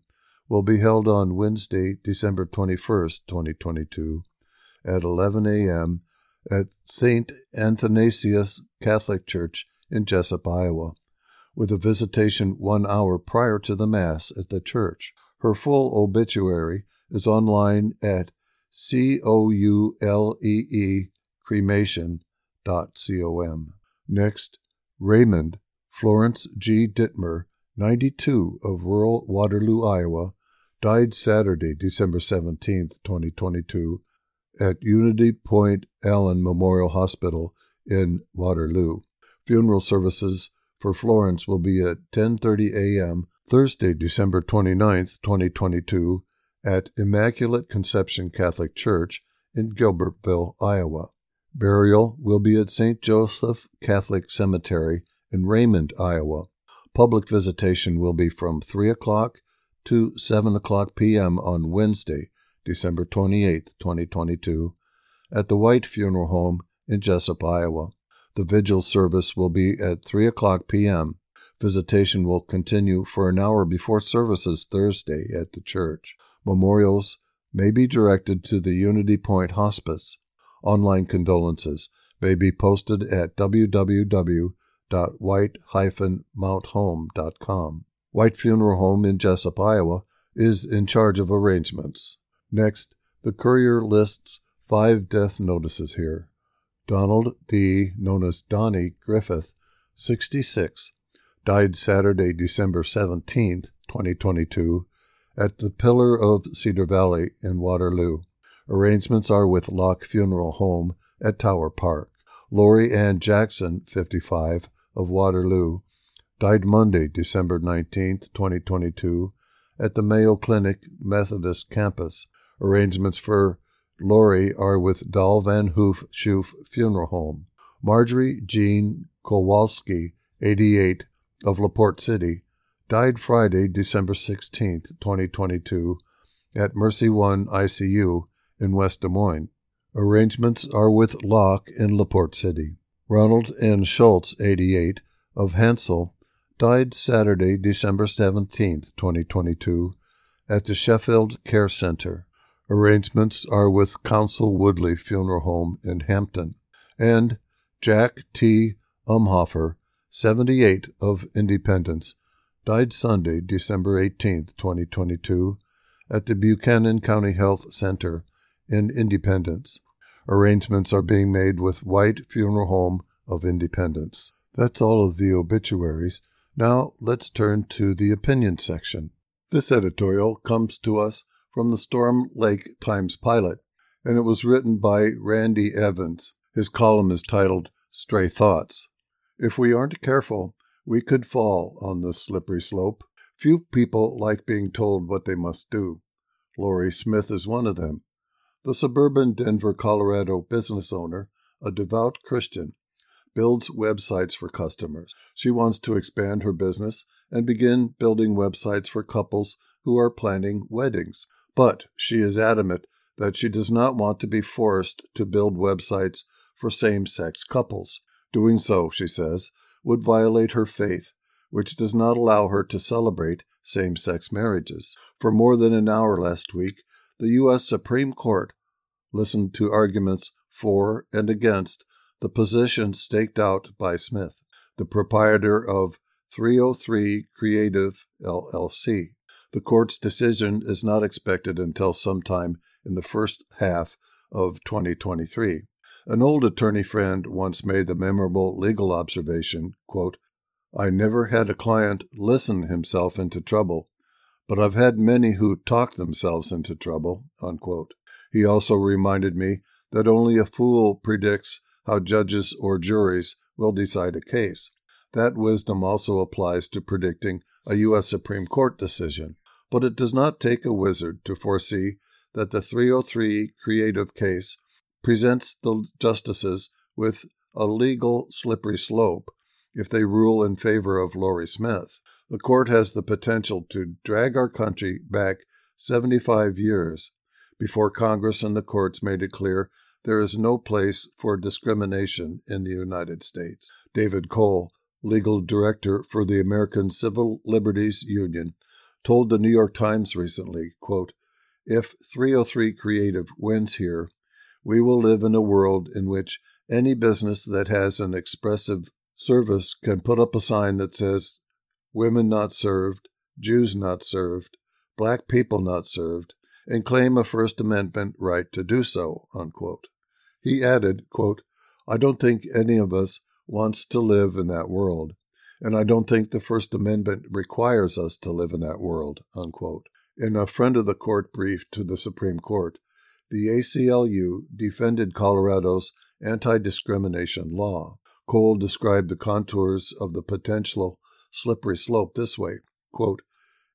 will be held on Wednesday, December 21, 2022, at 11 a.m. at St. Athanasius Catholic Church in Jesup, Iowa, with a visitation one hour prior to the Mass at the church. Her full obituary is online at C-O-U-L-E-E cremation.com. Next, Raymond Florence G. Dittmer, 92, of rural Waterloo, Iowa, died Saturday, December 17, 2022, at Unity Point Allen Memorial Hospital in Waterloo. Funeral services for Florence will be at 10:30 a.m. Thursday, December 29, 2022, at Immaculate Conception Catholic Church in Gilbertville, Iowa. Burial will be at St. Joseph Catholic Cemetery in Raymond, Iowa. Public visitation will be from 3 o'clock to 7 o'clock p.m. on Wednesday, December 28, 2022, at the White Funeral Home in Jesup, Iowa. The vigil service will be at 3 o'clock p.m. Visitation will continue for an hour before services Thursday at the church. Memorials may be directed to the Unity Point Hospice. Online condolences may be posted at www.white-mounthome.com. White Funeral Home in Jesup, Iowa is in charge of arrangements. Next, the courier lists five death notices here. Donald D., known as Donnie Griffith, 66, died Saturday, December 17, 2022, at the Pillar of Cedar Valley in Waterloo. Arrangements are with Locke Funeral Home at Tower Park. Lori Ann Jackson, 55, of Waterloo, died Monday, December 19, 2022, at the Mayo Clinic Methodist campus. Arrangements for Lori are with Dahl Van Hoof Schoof Funeral Home. Marjorie Jean Kowalski, 88, of LaPorte City, died Friday, December 16, 2022, at Mercy One ICU in West Des Moines. Arrangements are with Locke in LaPorte City. Ronald N. Schultz, 88, of Hansell, died Saturday, December 17, 2022, at the Sheffield Care Center. Arrangements are with Council Woodley Funeral Home in Hampton. And Jack T. Umhofer, 78, of Independence, died Sunday, December 18, 2022, at the Buchanan County Health Center in Independence. Arrangements are being made with White Funeral Home of Independence. That's all of the obituaries. Now let's turn to the opinion section. This editorial comes to us from the Storm Lake Times Pilot, and it was written by Randy Evans. His column is titled Stray Thoughts. If we aren't careful, we could fall on this slippery slope. Few people like being told what they must do. Lori Smith is one of them. The suburban Denver, Colorado business owner, a devout Christian, builds websites for customers. She wants to expand her business and begin building websites for couples who are planning weddings. But she is adamant that she does not want to be forced to build websites for same sex couples. Doing so, she says, would violate her faith, which does not allow her to celebrate same sex marriages. For more than an hour last week, the U.S. Supreme Court listened to arguments for and against the position staked out by Smith, the proprietor of 303 Creative LLC. The court's decision is not expected until sometime in the first half of 2023. An old attorney friend once made the memorable legal observation quote, I never had a client listen himself into trouble, but I've had many who talk themselves into trouble. Unquote. He also reminded me that only a fool predicts how judges or juries will decide a case. That wisdom also applies to predicting a U.S. Supreme Court decision, but it does not take a wizard to foresee that the 303 creative case presents the justices with a legal slippery slope if they rule in favor of Lori Smith. The court has the potential to drag our country back 75 years before Congress and the courts made it clear there is no place for discrimination in the United States. David Cole, legal director for the American Civil Liberties Union, told the New York Times recently, quote, if 303 Creative wins here, we will live in a world in which any business that has an expressive service can put up a sign that says, Women not served, Jews not served, black people not served, and claim a First Amendment right to do so. Unquote. He added, quote, I don't think any of us wants to live in that world, and I don't think the First Amendment requires us to live in that world. Unquote. In a friend of the court brief to the Supreme Court, the ACLU defended Colorado's anti discrimination law. Cole described the contours of the potential slippery slope this way quote,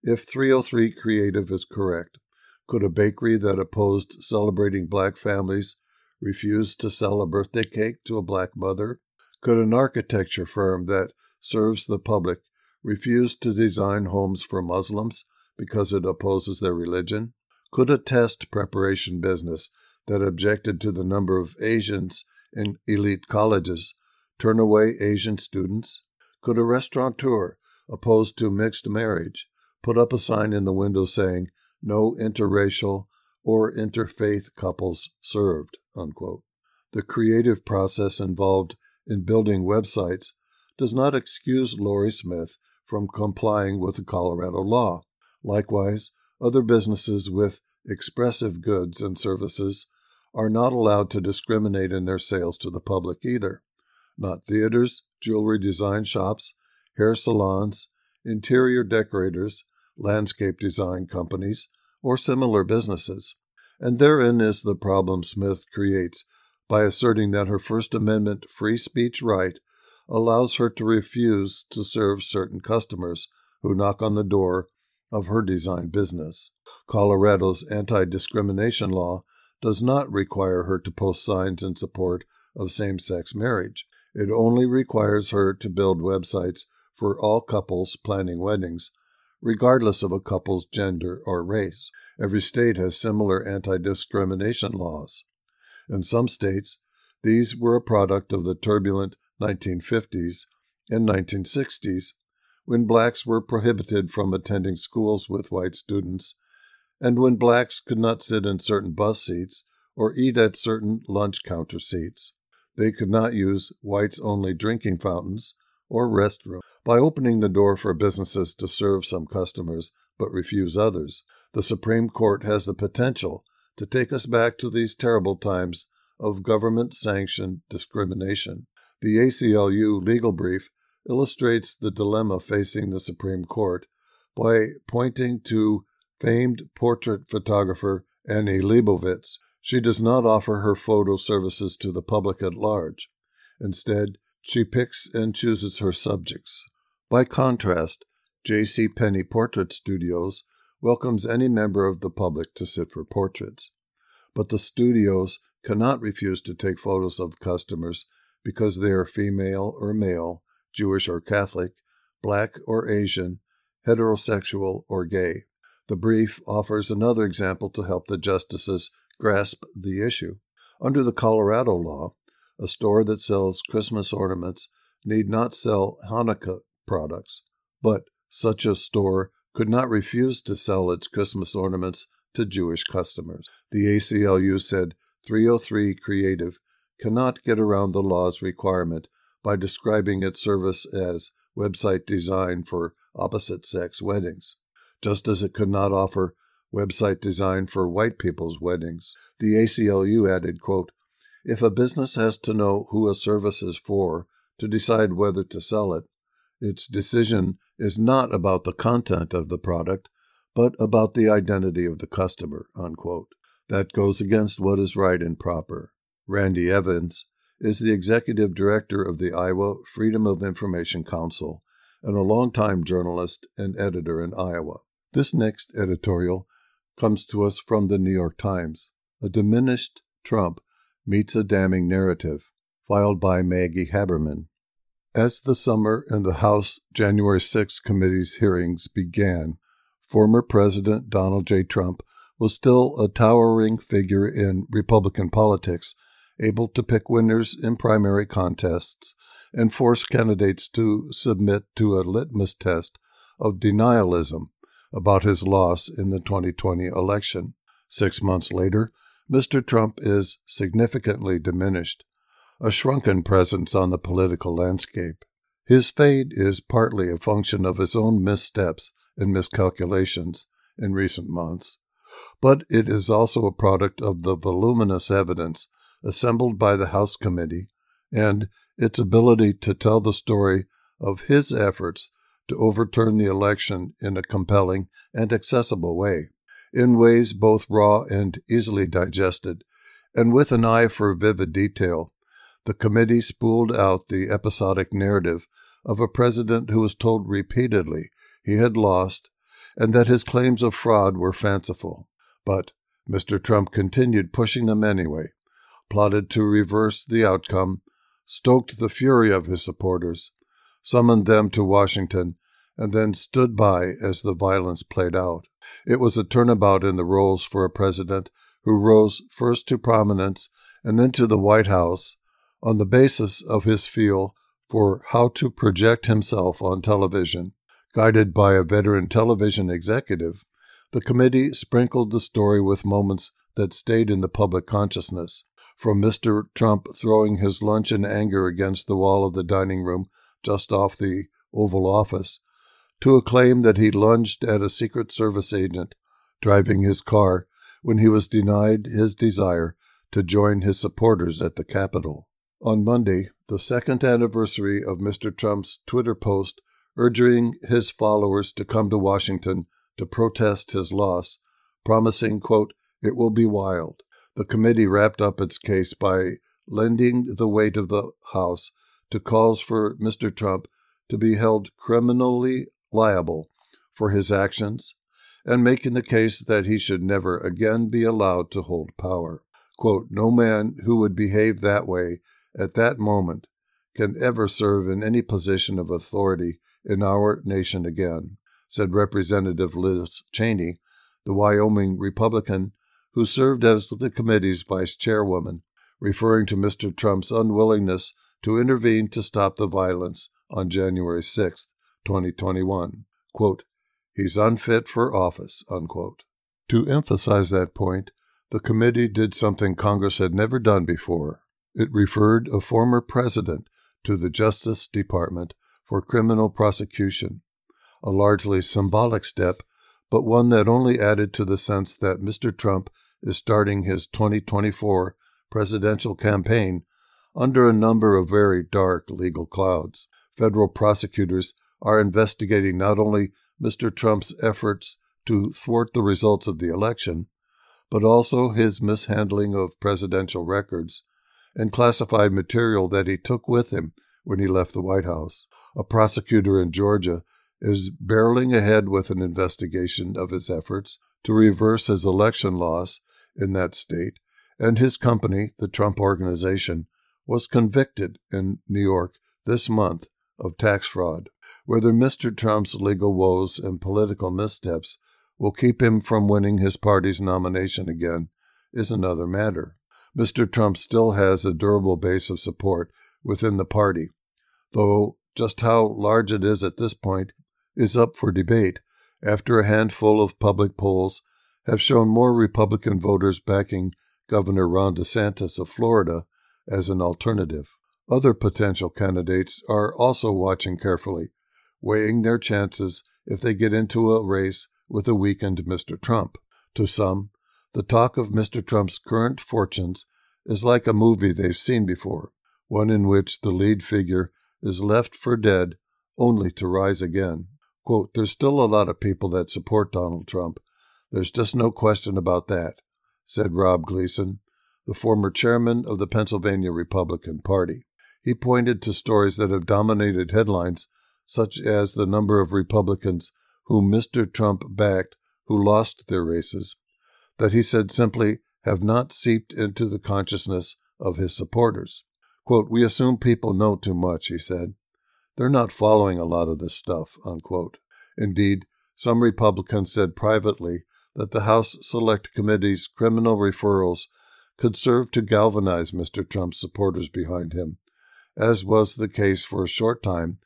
If 303 Creative is correct, could a bakery that opposed celebrating black families refuse to sell a birthday cake to a black mother? Could an architecture firm that serves the public refused to design homes for Muslims because it opposes their religion? Could a test preparation business that objected to the number of Asians in elite colleges turn away Asian students? Could a restaurateur opposed to mixed marriage put up a sign in the window saying, no interracial or interfaith couples served? Unquote. The creative process involved in building websites does not excuse Lori Smith from complying with the Colorado law. Likewise, other businesses with expressive goods and services are not allowed to discriminate in their sales to the public either. Not theaters, jewelry design shops, hair salons, interior decorators, landscape design companies, or similar businesses. And therein is the problem Smith creates by asserting that her First Amendment free speech right allows her to refuse to serve certain customers who knock on the door of her design business. Colorado's anti discrimination law does not require her to post signs in support of same sex marriage. It only requires her to build websites for all couples planning weddings, regardless of a couple's gender or race. Every state has similar anti discrimination laws. In some states, these were a product of the turbulent 1950s and 1960s, when blacks were prohibited from attending schools with white students, and when blacks could not sit in certain bus seats or eat at certain lunch counter seats. They could not use whites only drinking fountains or restrooms. By opening the door for businesses to serve some customers but refuse others, the Supreme Court has the potential to take us back to these terrible times of government sanctioned discrimination. The ACLU legal brief illustrates the dilemma facing the Supreme Court by pointing to famed portrait photographer Annie Leibovitz. She does not offer her photo services to the public at large. Instead, she picks and chooses her subjects. By contrast, J.C. Penney Portrait Studios welcomes any member of the public to sit for portraits. But the studios cannot refuse to take photos of customers because they are female or male, Jewish or Catholic, black or Asian, heterosexual or gay. The brief offers another example to help the justices grasp the issue. Under the Colorado law, a store that sells Christmas ornaments need not sell Hanukkah products, but such a store could not refuse to sell its Christmas ornaments to Jewish customers. The ACLU said 303 Creative cannot get around the law's requirement by describing its service as website design for opposite sex weddings, just as it could not offer website design for white people's weddings. The ACLU added, quote, If a business has to know who a service is for to decide whether to sell it, its decision is not about the content of the product, but about the identity of the customer. Unquote. That goes against what is right and proper. Randy Evans, is the executive director of the Iowa Freedom of Information Council and a longtime journalist and editor in Iowa. This next editorial comes to us from the New York Times. A diminished Trump meets a damning narrative, filed by Maggie Haberman. As the summer and the House January 6 committee's hearings began, former President Donald J. Trump was still a towering figure in Republican politics able to pick winners in primary contests and force candidates to submit to a litmus test of denialism about his loss in the 2020 election. Six months later, Mr. Trump is significantly diminished, a shrunken presence on the political landscape. His fade is partly a function of his own missteps and miscalculations in recent months, but it is also a product of the voluminous evidence assembled by the House Committee and its ability to tell the story of his efforts to overturn the election in a compelling and accessible way, in ways both raw and easily digested, and with an eye for vivid detail. The committee spooled out the episodic narrative of a president who was told repeatedly he had lost and that his claims of fraud were fanciful. But Mr. Trump continued pushing them anyway, plotted to reverse the outcome, stoked the fury of his supporters, summoned them to Washington, and then stood by as the violence played out. It was a turnabout in the roles for a president who rose first to prominence and then to the White House on the basis of his feel for how to project himself on television. Guided by a veteran television executive, the committee sprinkled the story with moments that stayed in the public consciousness, from Mr. Trump throwing his lunch in anger against the wall of the dining room just off the Oval Office, to a claim that he lunged at a Secret Service agent driving his car when he was denied his desire to join his supporters at the Capitol. On Monday, the second anniversary of Mr. Trump's Twitter post urging his followers to come to Washington to protest his loss, promising, quote, it will be wild. The committee wrapped up its case by lending the weight of the House to calls for Mr. Trump to be held criminally liable for his actions and making the case that he should never again be allowed to hold power. Quote, no man who would behave that way at that moment can ever serve in any position of authority in our nation again, said Representative Liz Cheney, the Wyoming Republican who served as the committee's vice chairwoman, referring to Mr. Trump's unwillingness to intervene to stop the violence on January 6, 2021. Quote, He's unfit for office, unquote. To emphasize that point, the committee did something Congress had never done before. It referred a former president to the Justice Department for criminal prosecution, a largely symbolic step, but one that only added to the sense that Mr. Trump is starting his 2024 presidential campaign under a number of very dark legal clouds. Federal prosecutors are investigating not only Mr. Trump's efforts to thwart the results of the election, but also his mishandling of presidential records and classified material that he took with him when he left the White House. A prosecutor in Georgia is barreling ahead with an investigation of his efforts to reverse his election loss in that state, and his company, the Trump Organization, was convicted in New York this month of tax fraud. Whether Mr. Trump's legal woes and political missteps will keep him from winning his party's nomination again is another matter. Mr. Trump still has a durable base of support within the party, though just how large it is at this point is up for debate after a handful of public polls have shown more Republican voters backing Governor Ron DeSantis of Florida as an alternative. Other potential candidates are also watching carefully, weighing their chances if they get into a race with a weakened Mr. Trump. To some, the talk of Mr. Trump's current fortunes is like a movie they've seen before, one in which the lead figure is left for dead only to rise again. Quote, There's still a lot of people that support Donald Trump. There's just no question about that, said Rob Gleason, the former chairman of the Pennsylvania Republican Party. He pointed to stories that have dominated headlines, such as the number of Republicans whom Mr. Trump backed who lost their races, that he said simply have not seeped into the consciousness of his supporters. Quote, we assume people know too much, he said. They're not following a lot of this stuff, unquote. Indeed, some Republicans said privately that the House Select Committee's criminal referrals could serve to galvanize Mr. Trump's supporters behind him, as was the case for a short time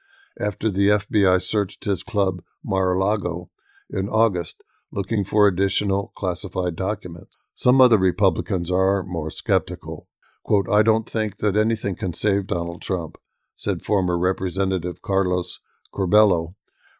after the FBI searched his club Mar-a-Lago in August looking for additional classified documents. Some other Republicans are more skeptical. Quote, I don't think that anything can save Donald Trump, said former Representative Carlos Curbelo,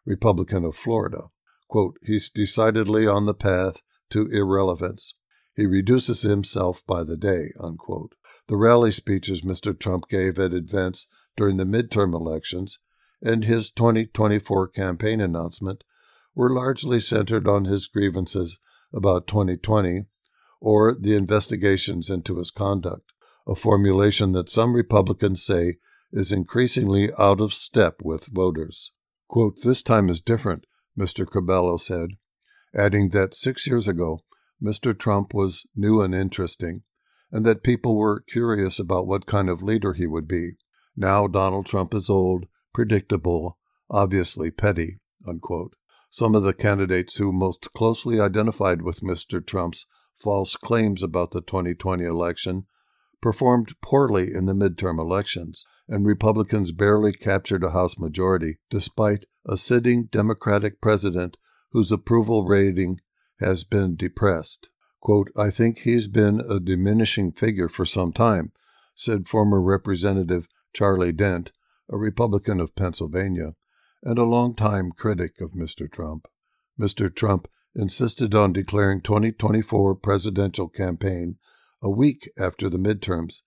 Republican of Florida. Quote, he's decidedly on the path to irrelevance. He reduces himself by the day, unquote. The rally speeches Mr. Trump gave at events during the midterm elections and his 2024 campaign announcement were largely centered on his grievances about 2020 or the investigations into his conduct, a formulation that some Republicans say is increasingly out of step with voters. Quote, this time is different, Mr. Curbelo said, adding that six years ago, Mr. Trump was new and interesting, and that people were curious about what kind of leader he would be. Now Donald Trump is old, predictable, obviously petty. Unquote. Some of the candidates who most closely identified with Mr. Trump's false claims about the 2020 election performed poorly in the midterm elections, and Republicans barely captured a House majority, despite a sitting Democratic president whose approval rating has been depressed. Quote, I think he's been a diminishing figure for some time, said former Representative Charlie Dent, a Republican of Pennsylvania, and a longtime critic of Mr. Trump. Mr. Trump insisted on declaring 2024 presidential campaign a week after the midterms,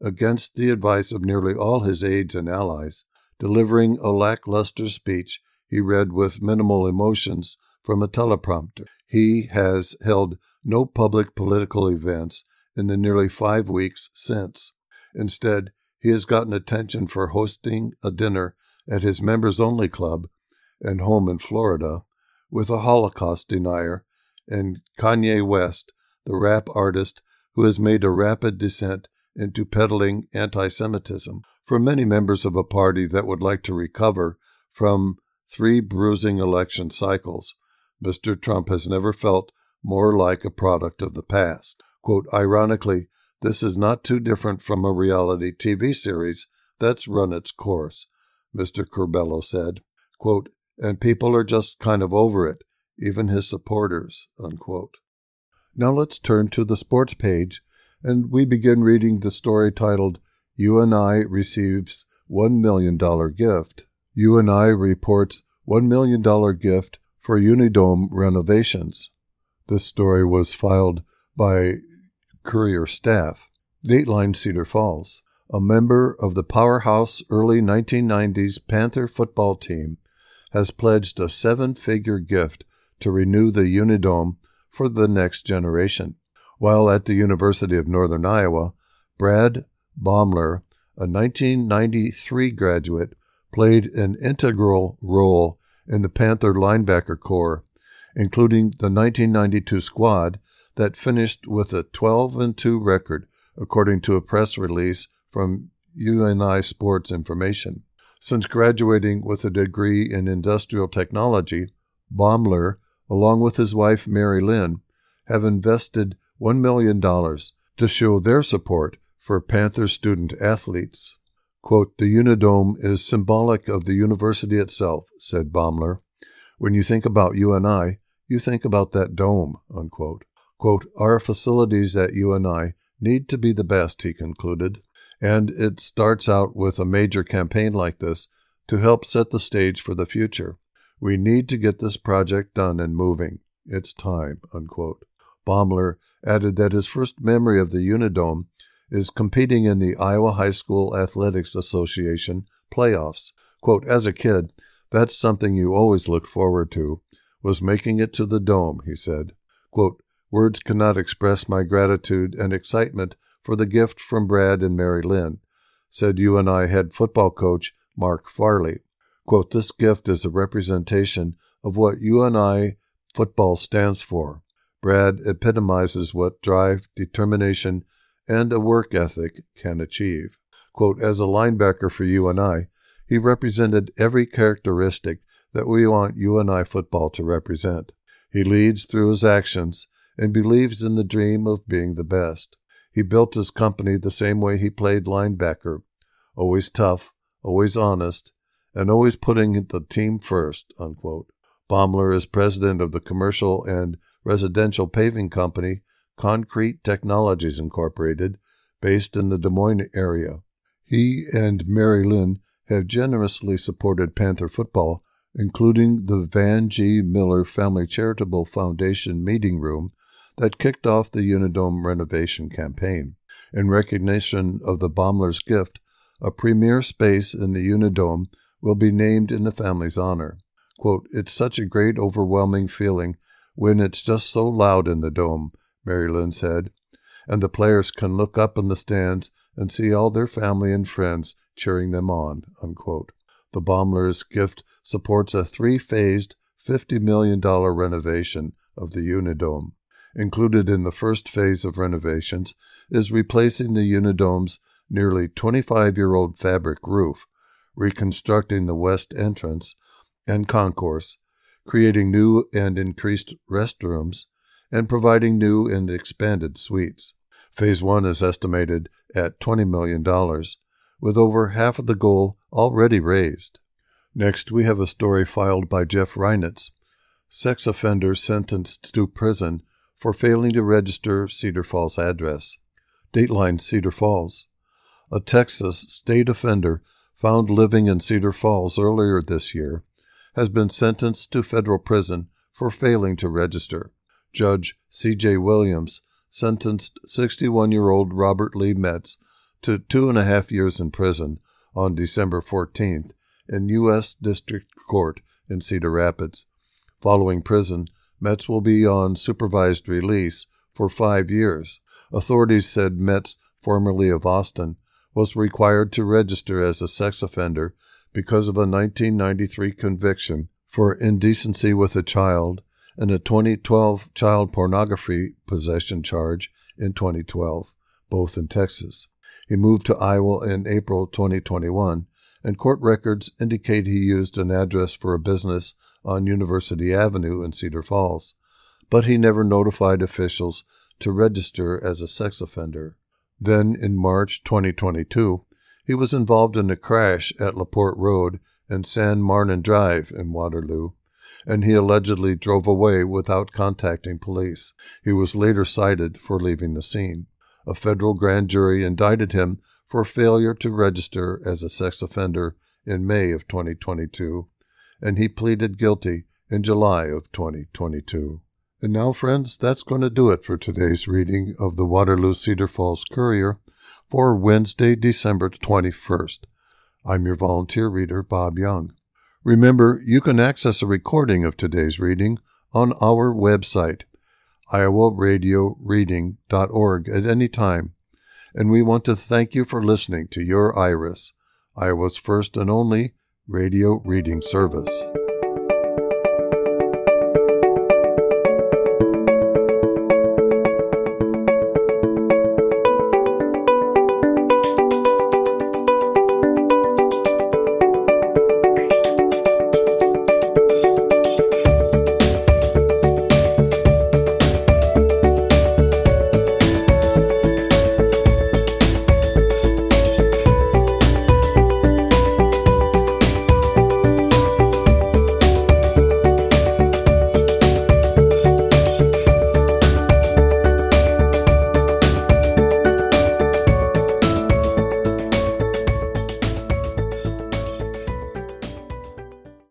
against the advice of nearly all his aides and allies, delivering a lackluster speech he read with minimal emotions from a teleprompter. He has held no public political events in the nearly five weeks since. Instead, he has gotten attention for hosting a dinner at his members only club and home in Florida with a Holocaust denier and Kanye West, the rap artist who has made a rapid descent into peddling anti Semitism. For many members of a party that would like to recover from three bruising election cycles, Mr. Trump has never felt more like a product of the past. Quote, ironically, this is not too different from a reality TV series that's run its course, Mr. Curbelo said. Quote, and people are just kind of over it, even his supporters. Unquote. Now let's turn to the sports page, and we begin reading the story titled UNI Receives $1 Million Gift. UNI reports $1 million gift for Unidome renovations. This story was filed by Courier staff. Dateline Cedar Falls. A member of the powerhouse early 1990s Panther football team has pledged a seven figure gift to renew the Unidome for the next generation. While at the University of Northern Iowa, Brad Baumler, a 1993 graduate, played an integral role in the Panther linebacker corps, including the 1992 squad that finished with a 12 and 2 record, according to a press release from UNI Sports Information. Since graduating with a degree in industrial technology, Baumler, along with his wife Mary Lynn, have invested $1 million to show their support for Panther student athletes. Quote, the Unidome is symbolic of the university itself, said Baumler. When you think about UNI, you think about that dome, unquote. Quote, our facilities at UNI need to be the best, he concluded. And it starts out with a major campaign like this to help set the stage for the future. We need to get this project done and moving. It's time. Unquote. Baumler added that his first memory of the Unidome is competing in the Iowa High School Athletics Association playoffs. Quote, As a kid, that's something you always looked forward to, was making it to the dome, he said. Quote, Words cannot express my gratitude and excitement for the gift from Brad and Mary Lynn, said UNI head football coach Mark Farley. Quote, this gift is a representation of what UNI football stands for. Brad epitomizes what drive, determination, and a work ethic can achieve. Quote, as a linebacker for UNI, he represented every characteristic that we want UNI football to represent. He leads through his actions and believes in the dream of being the best. He built his company the same way he played linebacker, always tough, always honest, and always putting the team first. Unquote. Baumler is president of the commercial and residential paving company Concrete Technologies Incorporated, based in the Des Moines area. He and Mary Lynn have generously supported Panther football, including the Van G. Miller Family Charitable Foundation meeting room that kicked off the Unidome renovation campaign. In recognition of the Baumler's gift, a premier space in the Unidome will be named in the family's honor. Quote, it's such a great, overwhelming feeling when it's just so loud in the dome, Mary Lynn said, and the players can look up in the stands and see all their family and friends cheering them on. Unquote. The Baumler's gift supports a three phased, $50 million renovation of the Unidome. Included in the first phase of renovations is replacing the Unidome's nearly 25 year old fabric roof, reconstructing the west entrance, and concourse, creating new and increased restrooms, and providing new and expanded suites. Phase 1 is estimated at $20 million, with over half of the goal already raised. Next, we have a story filed by Jeff Reinitz, sex offender sentenced to prison for failing to register Cedar Falls address. Dateline Cedar Falls. A Texas state offender found living in Cedar Falls earlier this year has been sentenced to federal prison for failing to register. Judge C.J. Williams sentenced 61 year old Robert Lee Metz to two and a half years in prison on December 14th in U.S. District Court in Cedar Rapids. Following prison, Metz will be on supervised release for five years. Authorities said Metz, formerly of Austin, was required to register as a sex offender because of a 1993 conviction for indecency with a child and a 2012 child pornography possession charge in 2012, both in Texas. He moved to Iowa in April 2021, and court records indicate he used an address for a business on University Avenue in Cedar Falls, but he never notified officials to register as a sex offender. Then, in March 2022, he was involved in a crash at LaPorte Road and San Marnan Drive in Waterloo, and he allegedly drove away without contacting police. He was later cited for leaving the scene. A federal grand jury indicted him for failure to register as a sex offender in May of 2022, and he pleaded guilty in July of 2022. And now, friends, that's going to do it for today's reading of the Waterloo Cedar Falls Courier for Wednesday, December 21st. I'm your volunteer reader, Bob Young. Remember, you can access a recording of today's reading on our website, iowaradioreading.org, at any time. And we want to thank you for listening to your Iris, Iowa's first and only radio reading service.